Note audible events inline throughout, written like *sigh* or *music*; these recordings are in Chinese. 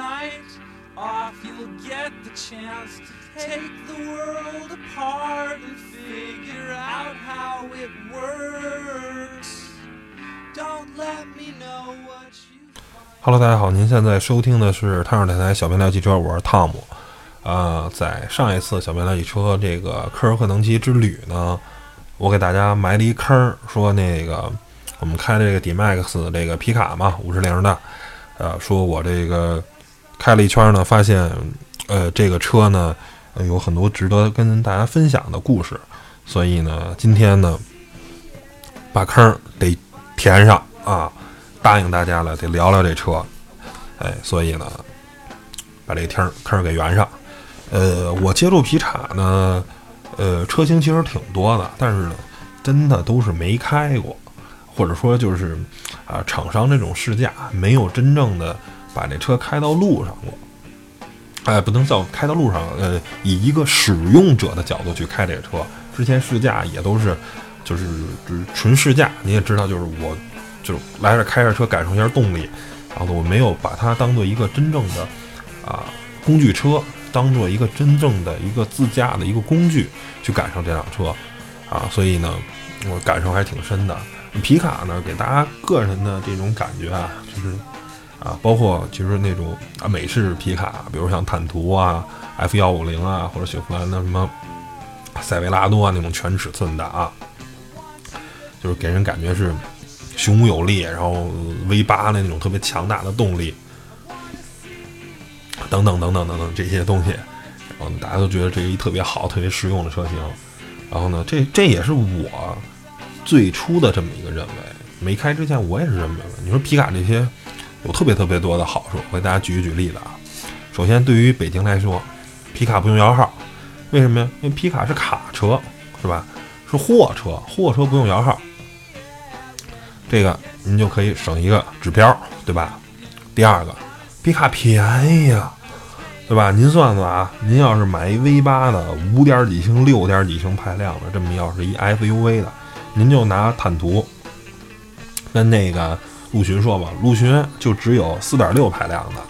night Off you'll get the chance to take the world apart and figure out how it works. Don't let me know what you. Hello，大家好，您现在收听的是汤上电台小编聊汽车，我是汤姆。呃，在上一次小编聊汽车这个科尔克能奇之旅呢，我给大家埋了一坑儿，说那个我们开的这个 D-Max 这个皮卡嘛，五十铃的，呃，说我这个开了一圈呢，发现呃这个车呢、有很多值得跟大家分享的故事，所以呢，今天呢把坑得填上啊，答应大家了，得聊聊这车，哎，所以呢把这天坑儿坑给圆上。呃，我接触皮卡呢，呃，车型其实挺多的，但是，真的都是没开过，或者说就是啊、厂商这种试驾没有真正的把这车开到路上过。哎，不能叫开到路上，呃，以一个使用者的角度去开这个车。之前试驾也都是，就是就是纯试驾。你也知道，就是我，就是来这开着车感受一下动力，然后，我没有把它当做一个真正的啊工具车，当做一个真正的一个自驾的一个工具去感受这辆车，啊，所以呢，我感受还挺深的。皮卡呢，给大家个人的这种感觉啊，就是啊，包括其实那种啊美式皮卡，比如像坦途啊、F 幺五零啊，或者雪佛兰的什么塞维拉多啊那种全尺寸的啊，就是给人感觉是雄武有力，然后 V 八那种特别强大的动力，等等等等等等这些东西，然后大家都觉得这一特别好、特别实用的车型。然后呢，这这也是我最初的这么一个认为。没开之前，我也是这么认为。你说皮卡这些有特别特别多的好处，我给大家举一举例子啊。首先，对于北京来说，皮卡不用摇号，为什么呀？因为皮卡是卡车，是吧？是货车，货车不用摇号，这个您就可以省一个指标，对吧？第二个，皮卡便宜呀，对吧？您算算啊，您要是买一 V 八的五点几升、六点几升排量的，这么要是一 SUV 的，您就拿坦途跟那个陆巡说吧，陆巡就只有四点六排量的，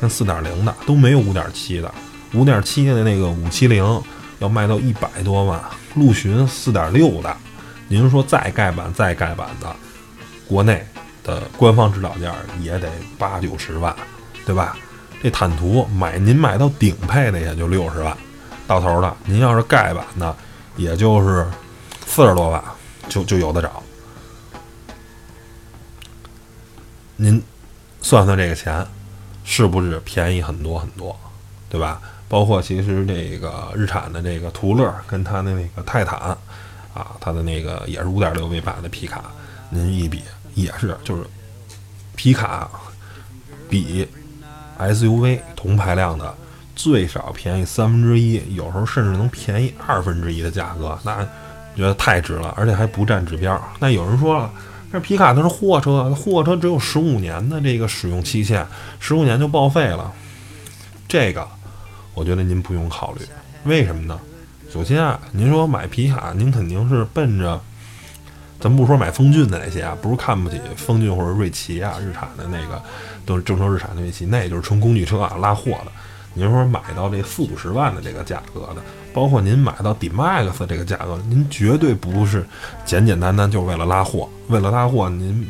跟四点零的都没有五点七的，五点七的那个五七零要卖到一百多万，陆巡四点六的，您说再盖板再盖板的，国内的官方指导价也得八九十万，对吧？这坦途买您买到顶配的也就六十万，到头了，您要是盖板的，也就是四十多万，就就有的找。您算算这个钱，是不是便宜很多很多，对吧？包括其实这个日产的这个途乐跟它的那个泰坦，啊，它的那个也是五点六 V 八的皮卡，您一比也是就是皮卡比 SUV 同排量的最少便宜三分之一，有时候甚至能便宜二分之一的价格，那觉得太值了，而且还不占指标。那有人说了。这皮卡它是货车，货车只有十五年的这个使用期限，十五年就报废了。这个我觉得您不用考虑，为什么呢？首先啊，您说买皮卡，您肯定是奔着，咱不说买风骏的那些啊，不是看不起风骏或者瑞奇啊，日产的那个都是正说日产的瑞奇，那也就是纯工具车啊，拉货的。您说买到这四五十万的这个价格的，包括您买到 D-Max 这个价格，您绝对不是简简单单就是为了拉货。为了拉货，您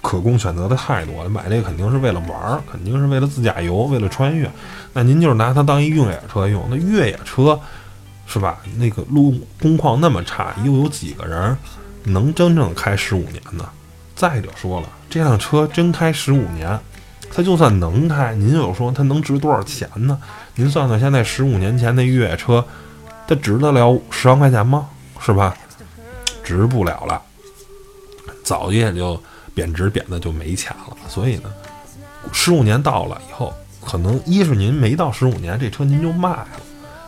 可供选择的太多了。买这个肯定是为了玩儿，肯定是为了自驾游，为了穿越。那您就是拿它当一越野车用，那越野车是吧？那个路工况那么差，又有几个人能真正开十五年呢？再者说了，这辆车真开十五年。它就算能开，您有说它能值多少钱呢？您算算，现在十五年前那越野车，它值得了十万块钱吗？是吧？值不了了，早也就贬值贬的就没钱了。所以呢，十五年到了以后，可能一是您没到十五年，这车您就卖了，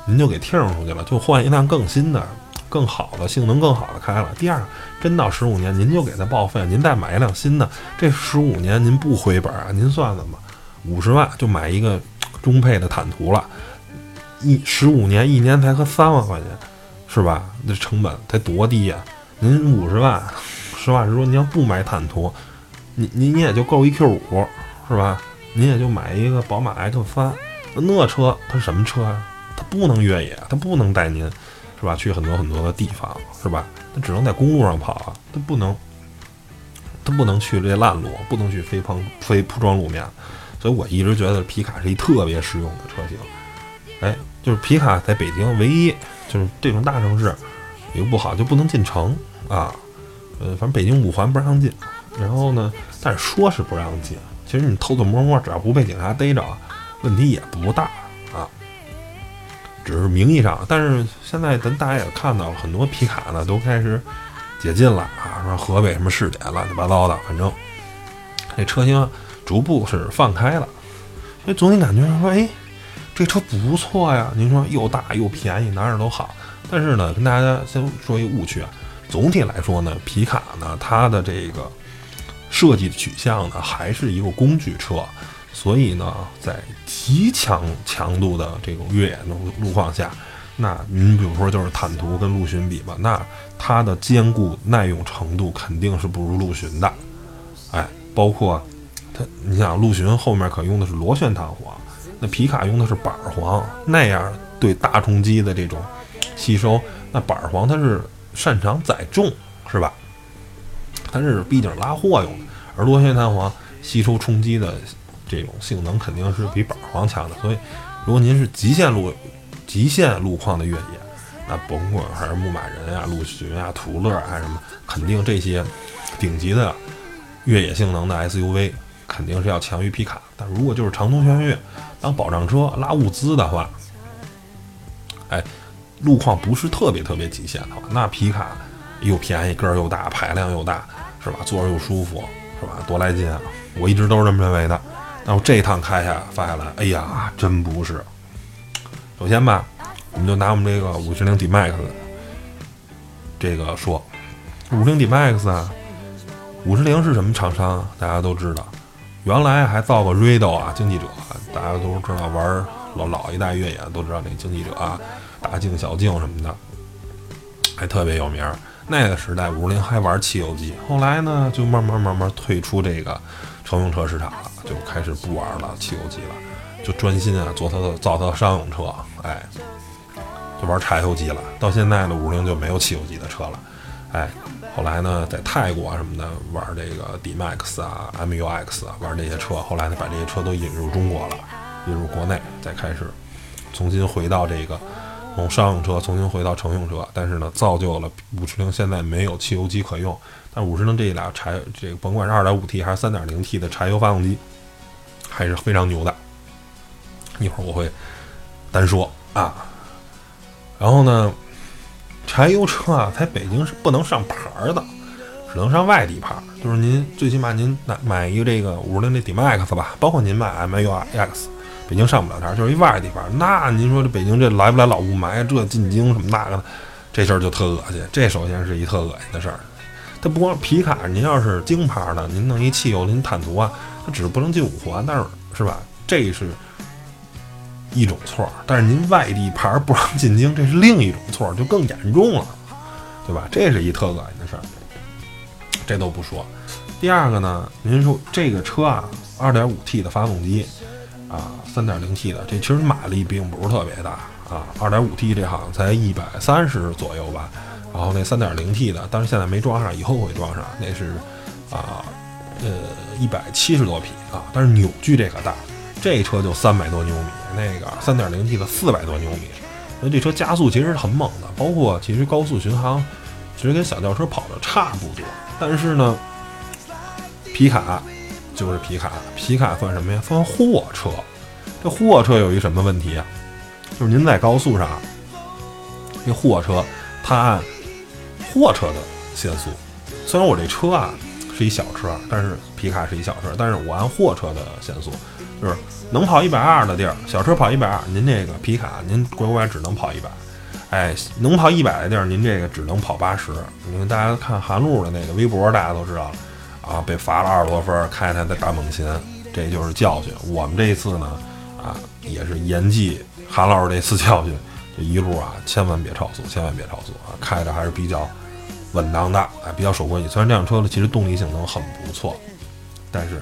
您就给听出去了，就换一辆更新的、更好的、性能更好的开了。第二，真到十五年，您就给它报废，您再买一辆新的，这十五年您不回本啊？您算算吧，五十万就买一个中配的坦途了，一十五年一年才合三万块钱，是吧？那成本才多低呀！您五十万，实话实说，您要不买坦途，你你你也就够一 Q 五，是吧？您也就买一个宝马 X 三，那车它什么车呀？它不能越野，它不能带您，是吧？去很多很多的地方，是吧？它只能在公路上跑啊，它不能，它不能去这些烂路，不能去非碰非铺装路面。所以我一直觉得皮卡是一特别实用的车型。哎，就是皮卡在北京唯一就是这种大城市有个不好，就不能进城啊。呃，反正北京五环不让进，然后呢，但是说是不让进，其实你偷偷摸摸，只要不被警察逮着，问题也不大。只是名义上，但是现在咱大家也看到了，很多皮卡呢都开始解禁了啊，说河北什么试点乱七八糟的，反正这车型逐步是放开了，所以总体感觉说，哎，这车不错呀。您说又大又便宜，哪哪都好，但是呢，跟大家先说一个误区啊。总体来说呢，皮卡呢，它的这个设计取向呢，还是一个工具车，所以呢，在极强强度的这种越野路路况下，那您比如说就是坦途跟陆巡比吧，那它的坚固耐用程度肯定是不如陆巡的。哎，包括它，你想陆巡后面可用的是螺旋弹簧，那皮卡用的是板簧，那样对大冲击的这种吸收，那板簧它是。擅长载重是吧？它是毕竟拉货用的，而螺旋弹簧吸收冲击的这种性能肯定是比板簧强的。所以，如果您是极限路、极限路况的越野，那甭管还是牧马人呀、陆巡呀、途乐还是什么，肯定这些顶级的越野性能的 SUV 肯定是要强于皮卡。但如果就是长途穿越当保障车拉物资的话，哎。路况不是特别特别极限的话，那皮卡又便宜，个儿又大，排量又大，是吧？坐着又舒服，是吧？多来劲啊！我一直都是这么认为的。那我这一趟开下发下来，哎呀，真不是。首先吧，我们就拿我们这个五十铃 D Max 这个说，五十铃 D Max 啊，五十铃是什么厂商？大家都知道，原来还造过 Rado 啊，经济者，大家都知道玩老老一代越野都知道那经济者啊。大镜小镜什么的，还特别有名。那个时代，五十铃还玩汽油机，后来呢，就慢慢慢慢退出这个乘用车市场了，就开始不玩了汽油机了，就专心啊做它的造它的商用车，哎，就玩柴油机了。到现在呢，五菱就没有汽油机的车了，哎，后来呢，在泰国什么的玩这个 D Max 啊、MUX 啊，玩这些车，后来呢，把这些车都引入中国了，引入国内，再开始重新回到这个。从商用车重新回到乘用车，但是呢，造就了五十铃现在没有汽油机可用。但五十铃这俩柴，这个甭管是二点五 T 还是三点零 T 的柴油发动机，还是非常牛的。一会儿我会单说啊。然后呢，柴油车啊，在北京是不能上牌的，只能上外地牌。就是您最起码您买买一个这个五十铃的 D Max 吧，包括您买 MUX。北京上不了台，就是一外地方。那您说这北京这来不来老雾霾？这进京什么那个，这事儿就特恶心。这首先是一特恶心的事儿。它不光皮卡，您要是京牌的，您弄一汽油，您坦途啊，它只是不能进五环，但是是吧？这是一种错。但是您外地牌不让进京，这是另一种错，就更严重了，对吧？这是一特恶心的事儿。这都不说。第二个呢，您说这个车啊，二点五 T 的发动机。啊，三点零 T 的这其实马力并不是特别大啊，二点五 T 这好像才一百三十左右吧。然后那三点零 T 的，但是现在没装上，以后会装上。那是啊，呃，一百七十多匹啊，但是扭矩这可大，这车就三百多牛米，那个三点零 T 的四百多牛米，那这车加速其实是很猛的。包括其实高速巡航，其实跟小轿车跑的差不多。但是呢，皮卡。就是皮卡，皮卡算什么呀？算货车。这货车有一什么问题啊？就是您在高速上，这货车它按货车的限速。虽然我这车啊是一小车，但是皮卡是一小车，但是我按货车的限速，就是能跑一百二的地儿，小车跑一百二，您这个皮卡您乖乖只能跑一百。哎，能跑一百的地儿，您这个只能跑八十。你看大家看韩路的那个微博，大家都知道了。啊，被罚了二十多分，开他的大猛禽，这就是教训。我们这一次呢，啊，也是严记韩老师这次教训，这一路啊，千万别超速，千万别超速啊，开的还是比较稳当的，哎，比较守规矩。虽然这辆车呢，其实动力性能很不错，但是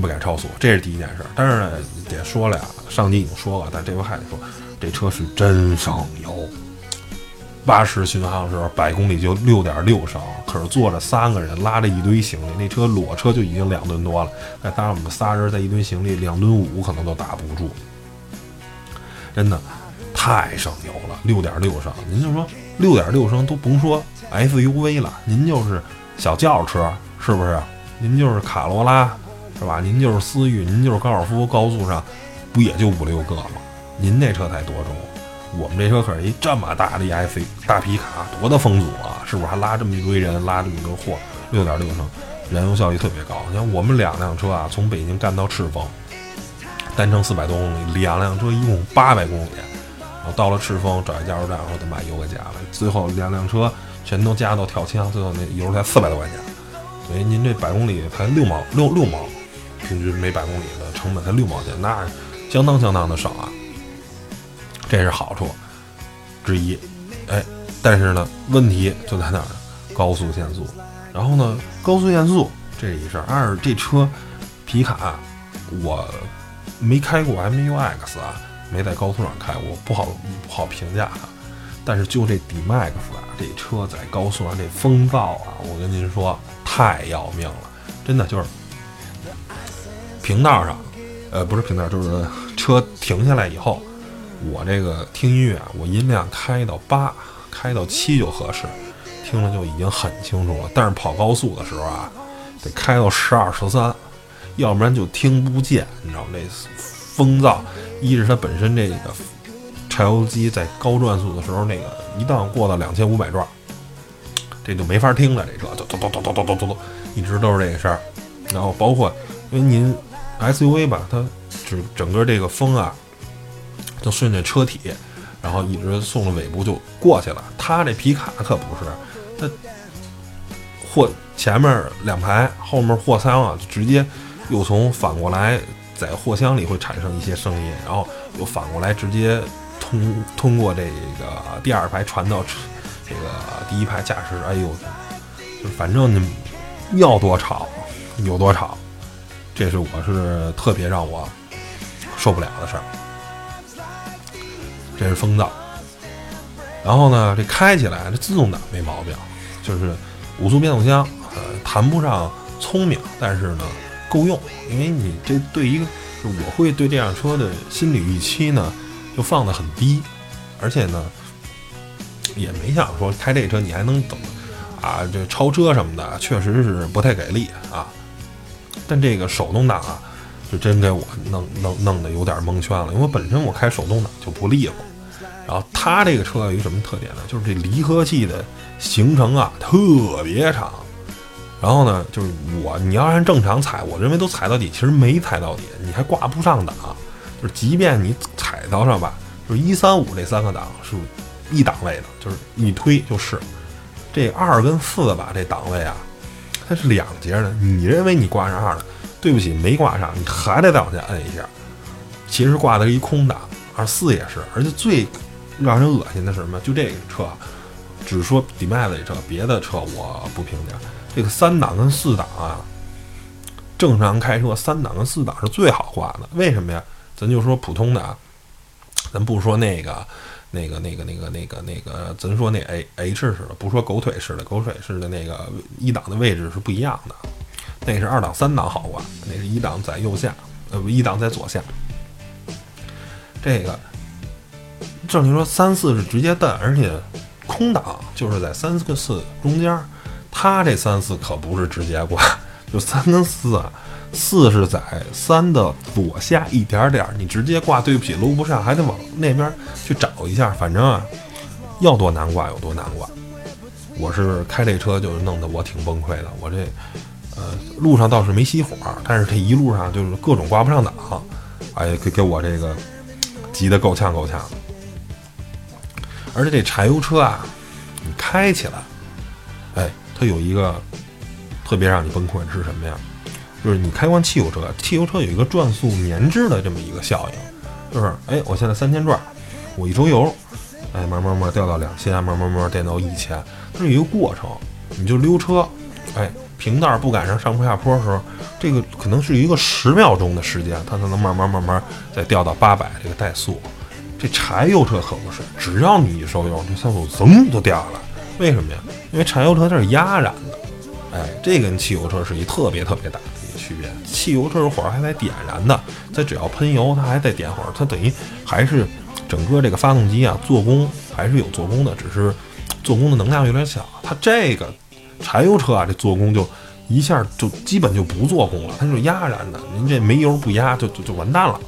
不敢超速，这是第一件事。但是呢，也说了呀，上集已经说了，但这回还得说，这车是真省油。八十巡航的时候，百公里就六点六升，可是坐着三个人，拉着一堆行李，那车裸车就已经两吨多了。再搭上我们仨人，在一堆行李，两吨五可能都打不住。真的太省油了，六点六升，您就说六点六升都甭说 SUV 了，您就是小轿车，是不是？您就是卡罗拉，是吧？您就是思域，您就是高尔夫，高速上不也就五六个吗？您那车才多重？我们这车可是一这么大的 e i c 大皮卡，多大风阻啊！是不是还拉这么一堆人，拉这么多货？六点六升，燃油效益特别高。你看我们两辆车啊，从北京干到赤峰，单程四百多公里，两辆车一共八百公里。然后到了赤峰，找一加油站，说得把油给加了。最后两辆车全都加到跳枪，最后那油才四百多块钱。所以您这百公里才六毛六六毛，平均每百公里的成本才六毛钱，那相当相当的少啊。这是好处之一，哎，但是呢，问题就在哪儿呢？高速限速。然后呢，高速限速这一事儿。二，这车皮卡我没开过 MUX 啊，没在高速上开过，不好不好评价它。但是就这 D-Max 啊，这车在高速上这风噪啊，我跟您说太要命了，真的就是平道上，呃，不是平道，就是车停下来以后。我这个听音乐啊，我音量开到八，开到七就合适，听着就已经很清楚了。但是跑高速的时候啊，得开到十二十三，要不然就听不见。你知道这风噪，一是它本身这个柴油机在高转速的时候，那个一旦过到两千五百转，这就没法听了。这车就咚咚咚咚咚咚咚咚，一直都是这个声儿。然后包括因为您 SUV 吧，它整整个这个风啊。就顺着车体，然后一直送了尾部就过去了。他这皮卡可不是，他货前面两排，后面货舱啊，就直接又从反过来在货箱里会产生一些声音，然后又反过来直接通通过这个第二排传到这个第一排驾驶。哎呦，就反正你要多吵有多吵，这是我是特别让我受不了的事儿。这是风噪，然后呢，这开起来这自动挡没毛病，就是五速变速箱，呃，谈不上聪明，但是呢够用。因为你这对一个，我会对这辆车的心理预期呢就放得很低，而且呢也没想说开这车你还能等啊这超车什么的，确实是不太给力啊。但这个手动挡啊，就真给我弄弄弄得有点蒙圈了，因为本身我开手动挡就不利落。然后它这个车有一个什么特点呢？就是这离合器的行程啊特别长。然后呢，就是我你要按正常踩，我认为都踩到底，其实没踩到底，你还挂不上档。就是即便你踩到上吧，就是一三五这三个档是一档位的，就是一推就是。这二跟四吧，这档位啊，它是两节的。你认为你挂上二了，对不起，没挂上，你还得再往下摁一下。其实挂的是一空档，二四也是，而且最。让人恶心的是什么？就这个车，只说迪迈这车，别的车我不评价。这个三档跟四档啊，正常开车三档跟四档是最好挂的。为什么呀？咱就说普通的啊，咱不说那个、那个、那个、那个、那个、那个，咱说那 A H 式的，不说狗腿式的，狗腿式的那个一档的位置是不一样的。那是二档、三档好挂，那是一档在右下，呃不，一档在左下。这个。正经说三四是直接蹬，而且空档就是在三个四中间。它这三四可不是直接挂，就三跟四啊，四是在三的左下一点点，你直接挂，对不起，搂不上，还得往那边去找一下。反正啊，要多难挂有多难挂。我是开这车就弄得我挺崩溃的。我这呃路上倒是没熄火，但是这一路上就是各种挂不上档，哎，给给我这个急得够呛够呛的。而且这柴油车啊，你开起来，哎，它有一个特别让你崩溃是什么呀？就是你开惯汽油车，汽油车有一个转速粘滞的这么一个效应，就是哎，我现在三千转，我一抽油，哎，慢慢慢掉到两千，慢慢慢慢变到一千，它是一个过程。你就溜车，哎，平道不赶上上坡下坡的时候，这个可能是一个十秒钟的时间，它才能慢慢慢慢再掉到八百这个怠速。这柴油车可不是，只要你一收油，这像速噌就掉下来。为什么呀？因为柴油车它是压燃的，哎，这跟汽油车是一特别特别大的一个区别。汽油车是火还在点燃的，它只要喷油，它还在点火，它等于还是整个这个发动机啊做工还是有做工的，只是做工的能量有点小。它这个柴油车啊，这做工就一下就基本就不做工了，它是压燃的，您这没油不压就就就完蛋了。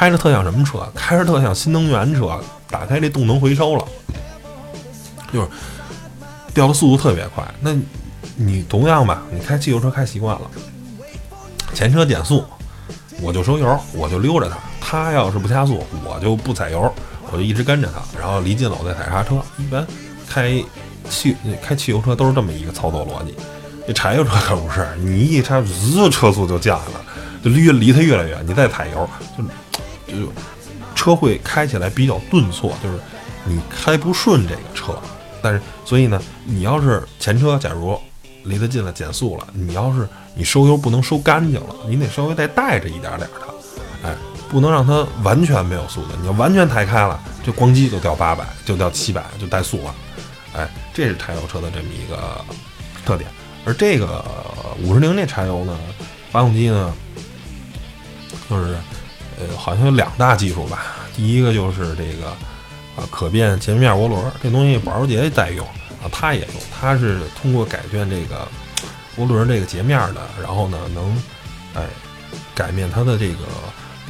开着特像什么车？开着特像新能源车，打开这动能回收了，就是掉的速度特别快。那你同样吧，你开汽油车开习惯了，前车减速，我就收油，我就溜着它。它要是不加速，我就不踩油，我就一直跟着它。然后离近了，我再踩刹车。一般开汽开汽油车都是这么一个操作逻辑。这柴油车可不是，你一刹，滋，车速就降下来，就离离它越来越远。你再踩油，就。就车会开起来比较顿挫，就是你开不顺这个车。但是，所以呢，你要是前车假如离得近了减速了，你要是你收油不能收干净了，你得稍微再带着一点点的，哎，不能让它完全没有速度。你要完全抬开了，这咣叽就掉八百，就掉七百，就怠速了。哎，这是柴油车的这么一个特点。而这个五十铃这柴油呢，发动机呢，就是。呃，好像有两大技术吧。第一个就是这个啊，可变截面涡轮，这东西保时捷在用啊，它也用。它是通过改变这个涡轮这个截面的，然后呢，能哎改变它的这个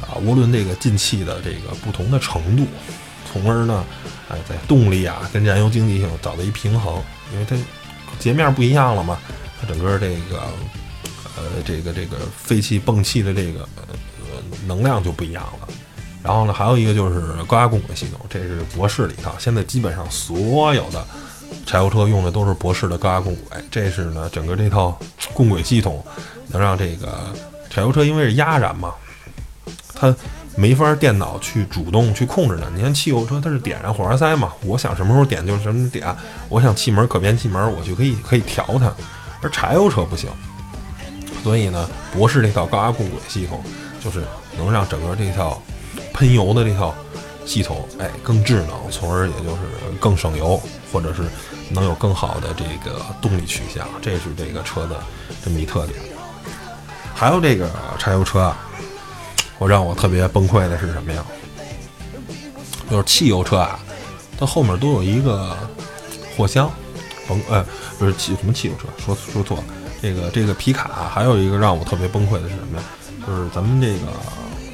啊涡轮这个进气的这个不同的程度，从而呢，哎在动力啊跟燃油经济性找到一平衡。因为它截面不一样了嘛，它整个这个呃这个这个废气泵气的这个。能量就不一样了，然后呢，还有一个就是高压共轨系统，这是博世的一套。现在基本上所有的柴油车用的都是博世的高压共轨，这是呢整个这套共轨系统能让这个柴油车因为是压燃嘛，它没法电脑去主动去控制的。你看汽油车它是点燃火花塞嘛，我想什么时候点就什么点，我想气门可变气门我就可以可以调它，而柴油车不行。所以呢，博世这套高压共轨系统就是。能让整个这套喷油的这套系统，哎，更智能，从而也就是更省油，或者是能有更好的这个动力取向，这是这个车的这么一特点。还有这个柴油车啊，我让我特别崩溃的是什么呀？就是汽油车啊，它后面都有一个货箱，甭呃，不是汽什么汽油车，说说错了，这个这个皮卡，还有一个让我特别崩溃的是什么呀？就是咱们这个。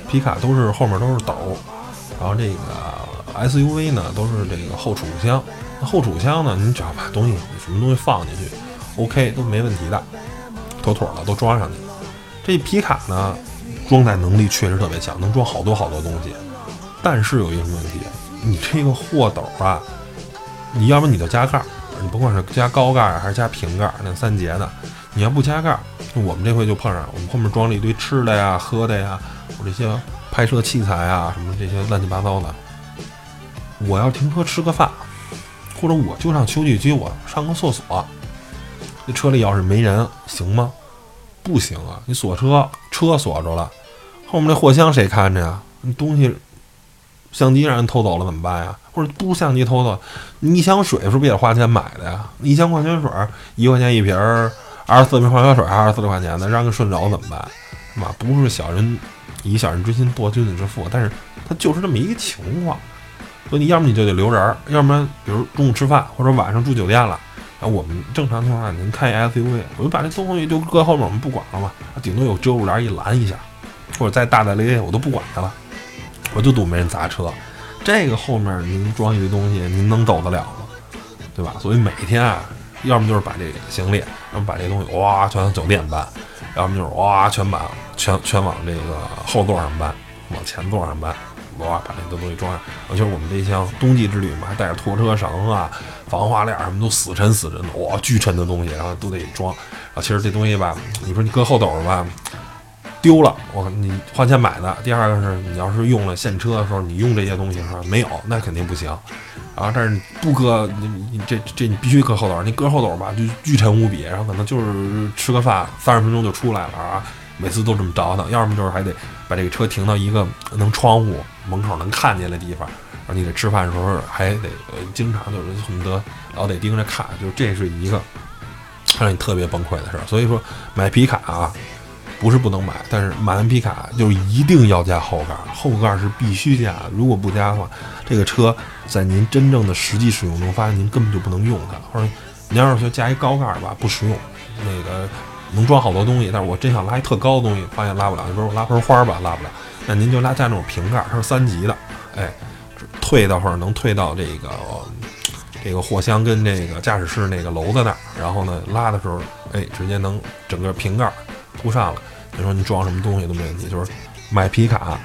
皮卡都是后面都是斗，然后这个 SUV 呢都是这个后储物箱。那后储物箱呢，你只要把东西什么东西放进去，OK 都没问题的，妥妥的都装上去。这皮卡呢，装载能力确实特别强，能装好多好多东西。但是有一个问题，你这个货斗啊，你要不你就加盖儿，你甭管是加高盖还是加平盖，那三节的，你要不加盖儿，我们这回就碰上，我们后面装了一堆吃的呀、喝的呀。我这些拍摄器材啊，什么这些乱七八糟的，我要停车吃个饭，或者我就上休息区我上个厕所，这车里要是没人行吗？不行啊！你锁车，车锁着了，后面那货箱谁看着呀？你东西相机让人偷走了怎么办呀？或者不相机偷走，你一箱水是不是也花钱买的呀？一箱矿泉水一块钱一瓶，二十四瓶矿泉水二十四块钱的，让人顺走怎么办？是吧，不是小人。以小人之心度君子之腹，但是他就是这么一个情况，所以你要么你就得留人儿，要不然比如中午吃饭或者晚上住酒店了，啊，我们正常情况下您开 SUV，我就把这东西就搁后面，我们不管了嘛，顶多有遮物帘一拦一下，或者再大大咧咧我都不管它了，我就赌没人砸车。这个后面您装一堆东西，您能走得了吗？对吧？所以每天啊，要么就是把这行李，要么把这东西哇全往酒店搬。要么就是哇，全把全全往这个后座上搬，往前座上搬，哇，把这东西装上。而且我们这箱冬季之旅嘛，还带着拖车绳啊、防滑链什么都死沉死沉的，哇，巨沉的东西，然后都得装。啊，其实这东西吧，你说你搁后斗吧，丢了，我你花钱买的；第二个是你要是用了现车的时候，你用这些东西的时候没有，那肯定不行。啊，但是不搁你你这这你必须搁后斗，你搁后斗吧就巨沉无比，然后可能就是吃个饭三十分钟就出来了啊，每次都这么着腾，要么就是还得把这个车停到一个能窗户门口能看见的地方，然后你得吃饭的时候还得经常就是恨不得老得盯着看，就这是一个让你特别崩溃的事儿。所以说买皮卡啊。不是不能买，但是买完皮卡就一定要加后盖，后盖是必须加。如果不加的话，这个车在您真正的实际使用中，发现您根本就不能用它。或者您要是说加一高盖吧，不实用，那个能装好多东西，但是我真想拉一特高的东西，发现拉不了。你比如我拉盆花吧，拉不了。那您就拉加那种平盖，它是三级的，哎，退到或者能退到这个这个货箱跟这个驾驶室那个楼子那儿，然后呢拉的时候，哎，直接能整个平盖。铺上了，你说你装什么东西都没问题。就是买皮卡，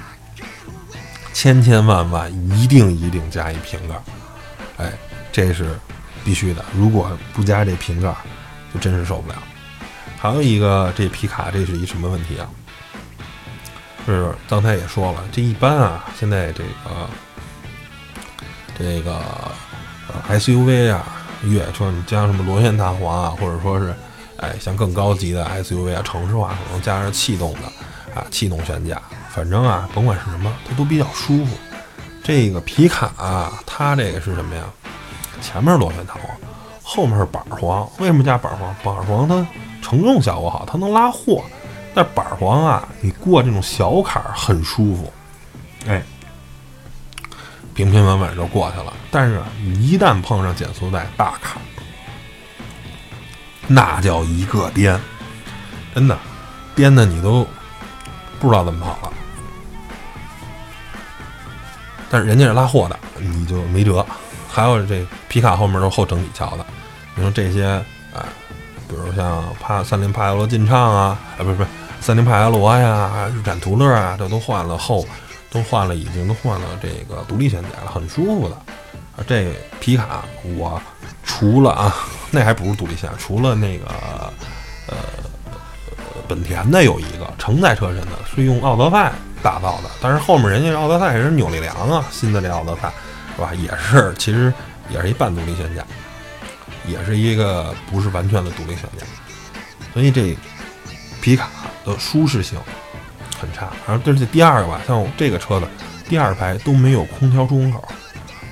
千千万万一定一定加一瓶盖，哎，这是必须的。如果不加这瓶盖，就真是受不了。还有一个，这皮卡这是一什么问题啊？是刚才也说了，这一般啊，现在这个这个 SUV 啊，越野车你加什么螺旋弹簧啊，或者说是。哎，像更高级的 SUV 啊，城市化可能加上气动的啊，气动悬架，反正啊，甭管是什么，它都比较舒服。这个皮卡啊，它这个是什么呀？前面螺旋弹簧，后面是板簧。为什么加板簧？板簧它承重效果好，它能拉货。但板簧啊，你过这种小坎儿很舒服，哎，平平稳稳就过去了。但是你一旦碰上减速带大坎儿，那叫一个颠，真的，颠的你都不知道怎么跑了。但是人家是拉货的，你就没辙。还有这皮卡后面都是后整体桥的，你说这些啊，比如像帕三菱帕杰罗劲畅啊，啊不是不是三菱帕杰罗呀，日产途乐啊，这都换了后，都换了，已经都换了这个独立悬架了，很舒服的。啊，这皮卡我除了啊。那还不是独立线，除了那个，呃，本田的有一个承载车身的，是用奥德赛打造的。但是后面人家奥德赛也是扭力梁啊，新的这奥德赛是吧？也是其实也是一半独立悬架，也是一个不是完全的独立悬架。所以这皮卡的舒适性很差。然后，这是第二个吧，像这个车的第二排都没有空调出风口，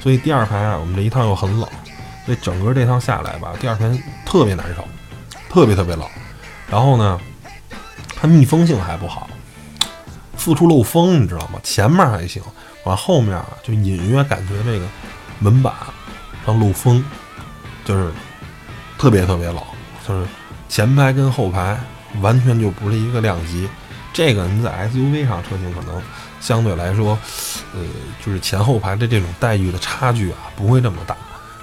所以第二排啊，我们这一趟又很冷。这整个这趟下来吧，第二天特别难受，特别特别冷。然后呢，它密封性还不好，四处漏风，你知道吗？前面还行，完后面就隐约感觉这个门板上漏风，就是特别特别冷。就是前排跟后排完全就不是一个量级。这个你在 SUV 上车型可能相对来说，呃，就是前后排的这种待遇的差距啊，不会这么大。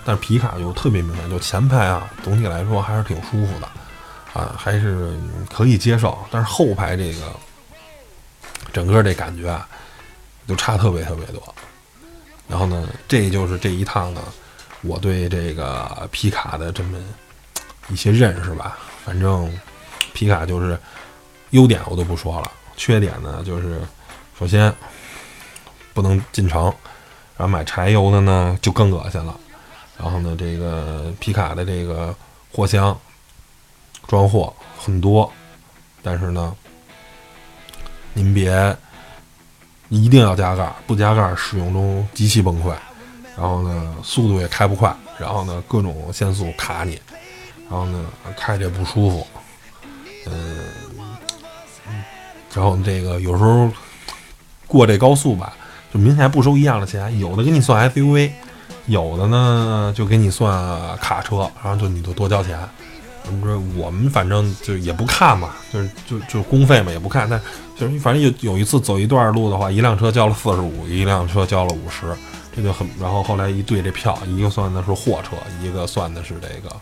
但是皮卡就特别明显，就前排啊，总体来说还是挺舒服的，啊，还是可以接受。但是后排这个整个这感觉啊，就差特别特别多。然后呢，这就是这一趟呢，我对这个皮卡的这么一些认识吧。反正皮卡就是优点我都不说了，缺点呢就是首先不能进城，然后买柴油的呢就更恶心了。然后呢，这个皮卡的这个货箱装货很多，但是呢，您别一定要加盖，不加盖使用中极其崩溃。然后呢，速度也开不快，然后呢，各种限速卡你，然后呢，开着也不舒服。嗯，然后这个有时候过这高速吧，就明显不收一样的钱，有的给你算 SUV。有的呢，就给你算卡车，然后就你就多交钱。我们说我们反正就也不看嘛，就是就就公费嘛也不看。但就是反正有有一次走一段路的话，一辆车交了四十五，一辆车交了五十，这就很。然后后来一对这票，一个算的是货车，一个算的是这个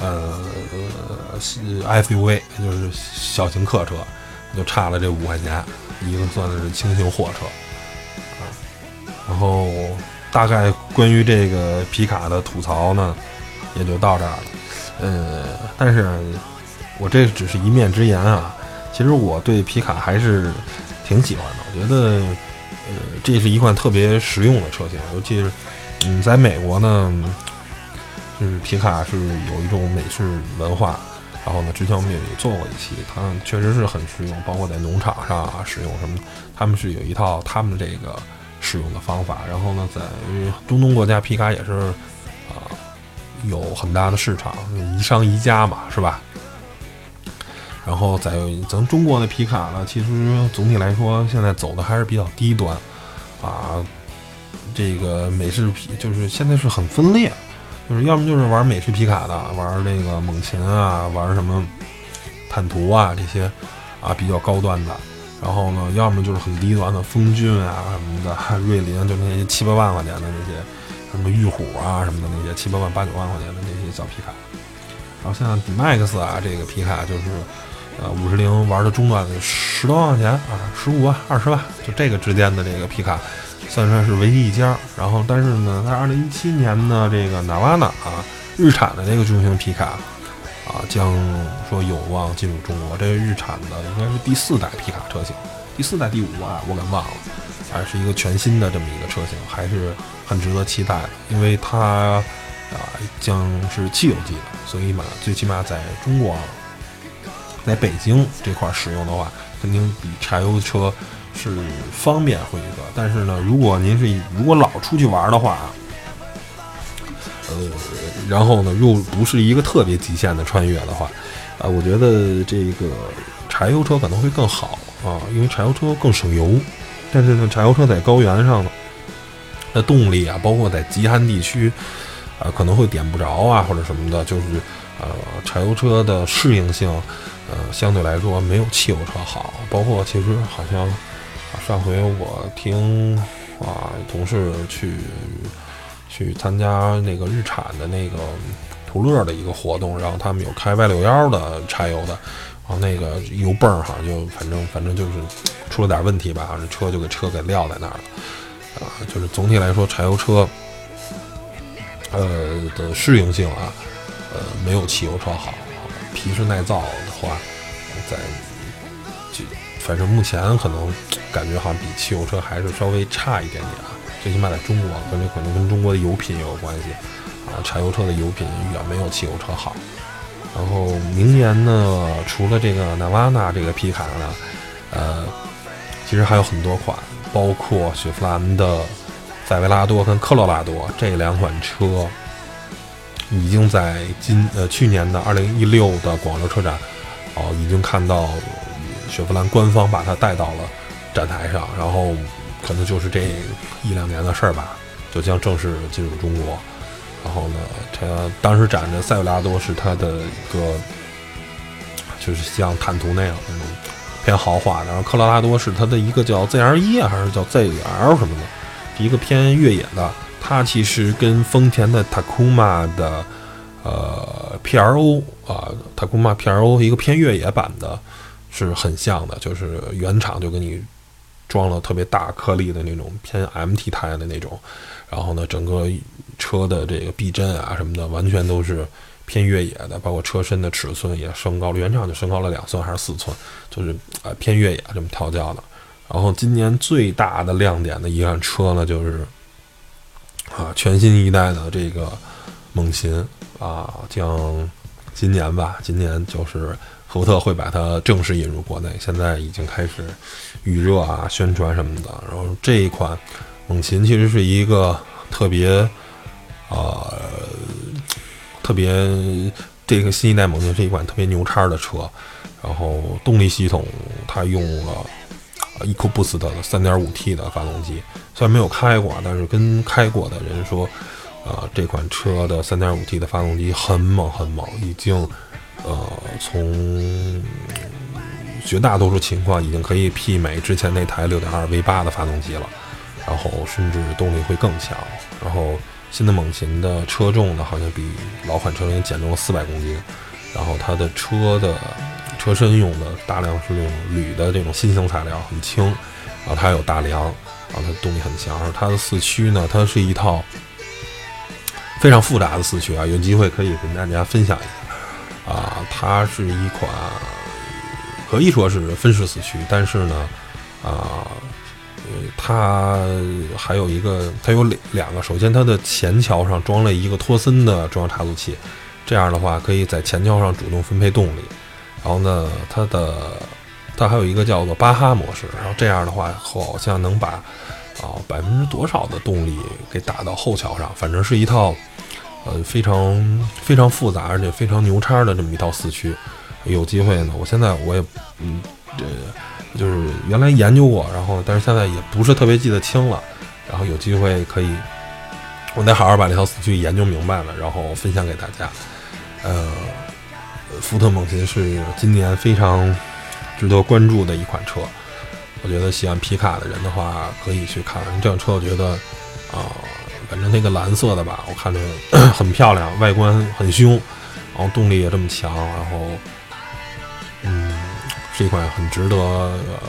呃 SUV，就是小型客车，就差了这五块钱。一个算的是轻型货车。然后，大概关于这个皮卡的吐槽呢，也就到这儿了。呃，但是我这只是一面之言啊。其实我对皮卡还是挺喜欢的，我觉得呃这是一款特别实用的车型，尤其是嗯在美国呢，就是皮卡是有一种美式文化。然后呢，之前我们也做过一期，它确实是很实用，包括在农场上啊使用什么，他们是有一套他们这个使用的方法。然后呢，在中东国家，皮卡也是啊有很大的市场，宜商宜家嘛，是吧？然后在咱中国的皮卡呢，其实总体来说现在走的还是比较低端啊，这个美式皮就是现在是很分裂。就是要么就是玩美式皮卡的，玩那个猛禽啊，玩什么坦途啊这些啊比较高端的。然后呢，要么就是很低端的风骏啊什么的，瑞麟就那些七八万块钱的那些，什么玉虎啊什么的那些七八万八九万块钱的那些小皮卡。然后像 D-Max 啊这个皮卡就是呃五十铃玩的中端的十多万块钱啊，十五万二十万就这个之间的这个皮卡。算算是唯一一家，然后但是呢，在二零一七年的，这个纳瓦纳啊，日产的这个巨型皮卡啊，将说有望进入中国。这是日产的应该是第四代皮卡车型，第四代第五啊，我给忘了，还是一个全新的这么一个车型，还是很值得期待的，因为它啊将是汽油机的，所以嘛，最起码在中国，在北京这块使用的话，肯定比柴油车。是方便会一个，但是呢，如果您是如果老出去玩的话啊，呃，然后呢又不是一个特别极限的穿越的话，啊，我觉得这个柴油车可能会更好啊，因为柴油车更省油。但是呢，柴油车在高原上呢，的动力啊，包括在极寒地区啊，可能会点不着啊，或者什么的，就是呃，柴油车的适应性，呃，相对来说没有汽油车好。包括其实好像。上回我听啊同事去去参加那个日产的那个途乐的一个活动，然后他们有开 Y 六幺的柴油的，然后那个油泵儿哈就反正反正就是出了点问题吧，这车就给车给撂在那儿了啊。就是总体来说，柴油车呃的适应性啊，呃没有汽油车好，皮实耐造的话，在就。反正目前可能感觉好像比汽油车还是稍微差一点点啊，最起码在中国，可能可能跟中国的油品也有关系啊。柴油车的油品远没有汽油车好。然后明年呢，除了这个纳瓦纳这个皮卡呢，呃，其实还有很多款，包括雪佛兰的塞维拉多跟科罗拉多这两款车，已经在今呃去年的二零一六的广州车展哦，已经看到。雪佛兰官方把它带到了展台上，然后可能就是这一两年的事儿吧，就将正式进入中国。然后呢，它当时展的塞维拉多是它的一个，就是像坦途那样那种偏豪华的，然后科罗拉多是它的一个叫 ZR 啊，还是叫 ZL 什么的，一个偏越野的。它其实跟丰田的 Takuma 的呃 PRO 啊，Takuma PRO 一个偏越野版的。是很像的，就是原厂就给你装了特别大颗粒的那种偏 MT 胎的那种，然后呢，整个车的这个避震啊什么的，完全都是偏越野的，包括车身的尺寸也升高了，原厂就升高了两寸还是四寸，就是呃偏越野这么调教的。然后今年最大的亮点的一辆车呢，就是啊全新一代的这个猛禽啊，将今年吧，今年就是。福特会把它正式引入国内，现在已经开始预热啊、宣传什么的。然后这一款猛禽其实是一个特别，呃，特别这个新一代猛禽是一款特别牛叉的车。然后动力系统它用了 EcoBoost 的 3.5T 的发动机，虽然没有开过，但是跟开过的人说，呃，这款车的 3.5T 的发动机很猛很猛，已经。呃，从绝大多数情况已经可以媲美之前那台六点二 V 八的发动机了，然后甚至动力会更强。然后新的猛禽的车重呢，好像比老款车型减重了四百公斤。然后它的车的车身用的大量是用铝的这种新型材料，很轻。然后它有大梁，然后它动力很强。而它的四驱呢，它是一套非常复杂的四驱啊，有机会可以跟大家分享一下。啊，它是一款可以说是分时四驱，但是呢，啊，呃，它还有一个，它有两两个。首先，它的前桥上装了一个托森的中央差速器，这样的话可以在前桥上主动分配动力。然后呢，它的它还有一个叫做巴哈模式，然后这样的话好像能把啊百分之多少的动力给打到后桥上，反正是一套呃非常非常复杂而且非常牛叉的这么一套四驱。有机会呢，我现在我也，嗯，这就是原来研究过，然后但是现在也不是特别记得清了，然后有机会可以，我得好好把这套四驱研究明白了，然后分享给大家。呃，福特猛禽是今年非常值得关注的一款车，我觉得喜欢皮卡的人的话可以去看这辆车，我觉得啊，反正那个蓝色的吧，我看着 *clears throat* 很漂亮，外观很凶，然后动力也这么强，然后。是一款很值得呃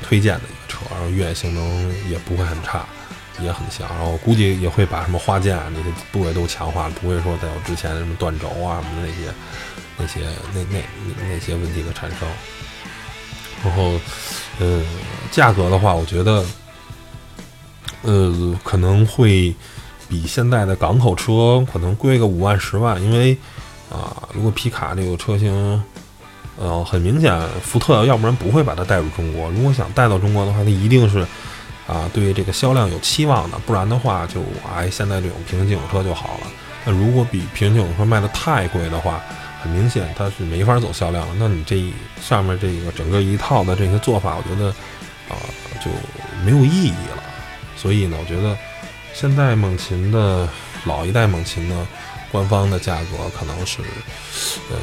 推荐的一个车，然后越野性能也不会很差，也很强，然后估计也会把什么花键啊那些部位都强化了，不会说再有之前什么断轴啊什么的那些那些那那那些问题的产生。然后，呃，价格的话，我觉得，呃，可能会比现在的港口车可能贵个五万十万，因为啊，如果皮卡这个车型。呃，很明显，福特要不然不会把它带入中国。如果想带到中国的话，它一定是啊，对这个销量有期望的，不然的话，就哎，现在这种平行进口车就好了。那如果比平行进口车卖的太贵的话，很明显它是没法走销量了。那你这上面这个整个一套的这些做法，我觉得啊就没有意义了。所以呢，我觉得现在猛禽的老一代猛禽呢。官方的价格可能是，呃，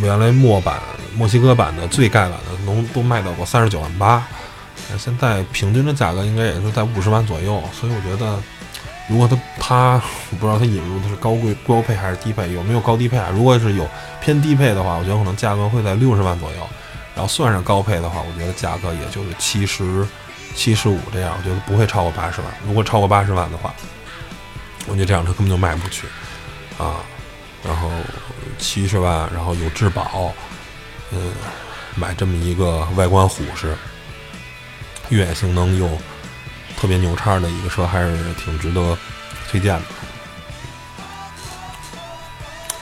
原来墨版、墨西哥版的最盖版的能都卖到过三十九万八，现在平均的价格应该也是在五十万左右。所以我觉得，如果它它我不知道它引入的是高贵高配还是低配，有没有高低配啊？如果是有偏低配的话，我觉得可能价格会在六十万左右。然后算上高配的话，我觉得价格也就是七十七十五这样，我觉得不会超过八十万。如果超过八十万的话，我觉得这辆车根本就卖不出去。啊，然后七十万，然后有质保，嗯，买这么一个外观虎式、越野性能又特别牛叉的一个车，还是挺值得推荐的。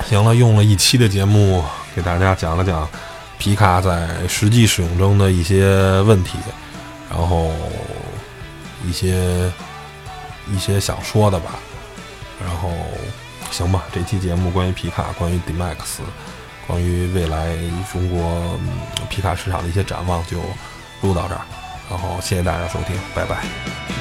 行了，用了一期的节目给大家讲了讲皮卡在实际使用中的一些问题，然后一些一些想说的吧，然后。行吧，这期节目关于皮卡，关于 D-Max，关于未来中国皮卡市场的一些展望就录到这儿，然后谢谢大家收听，拜拜。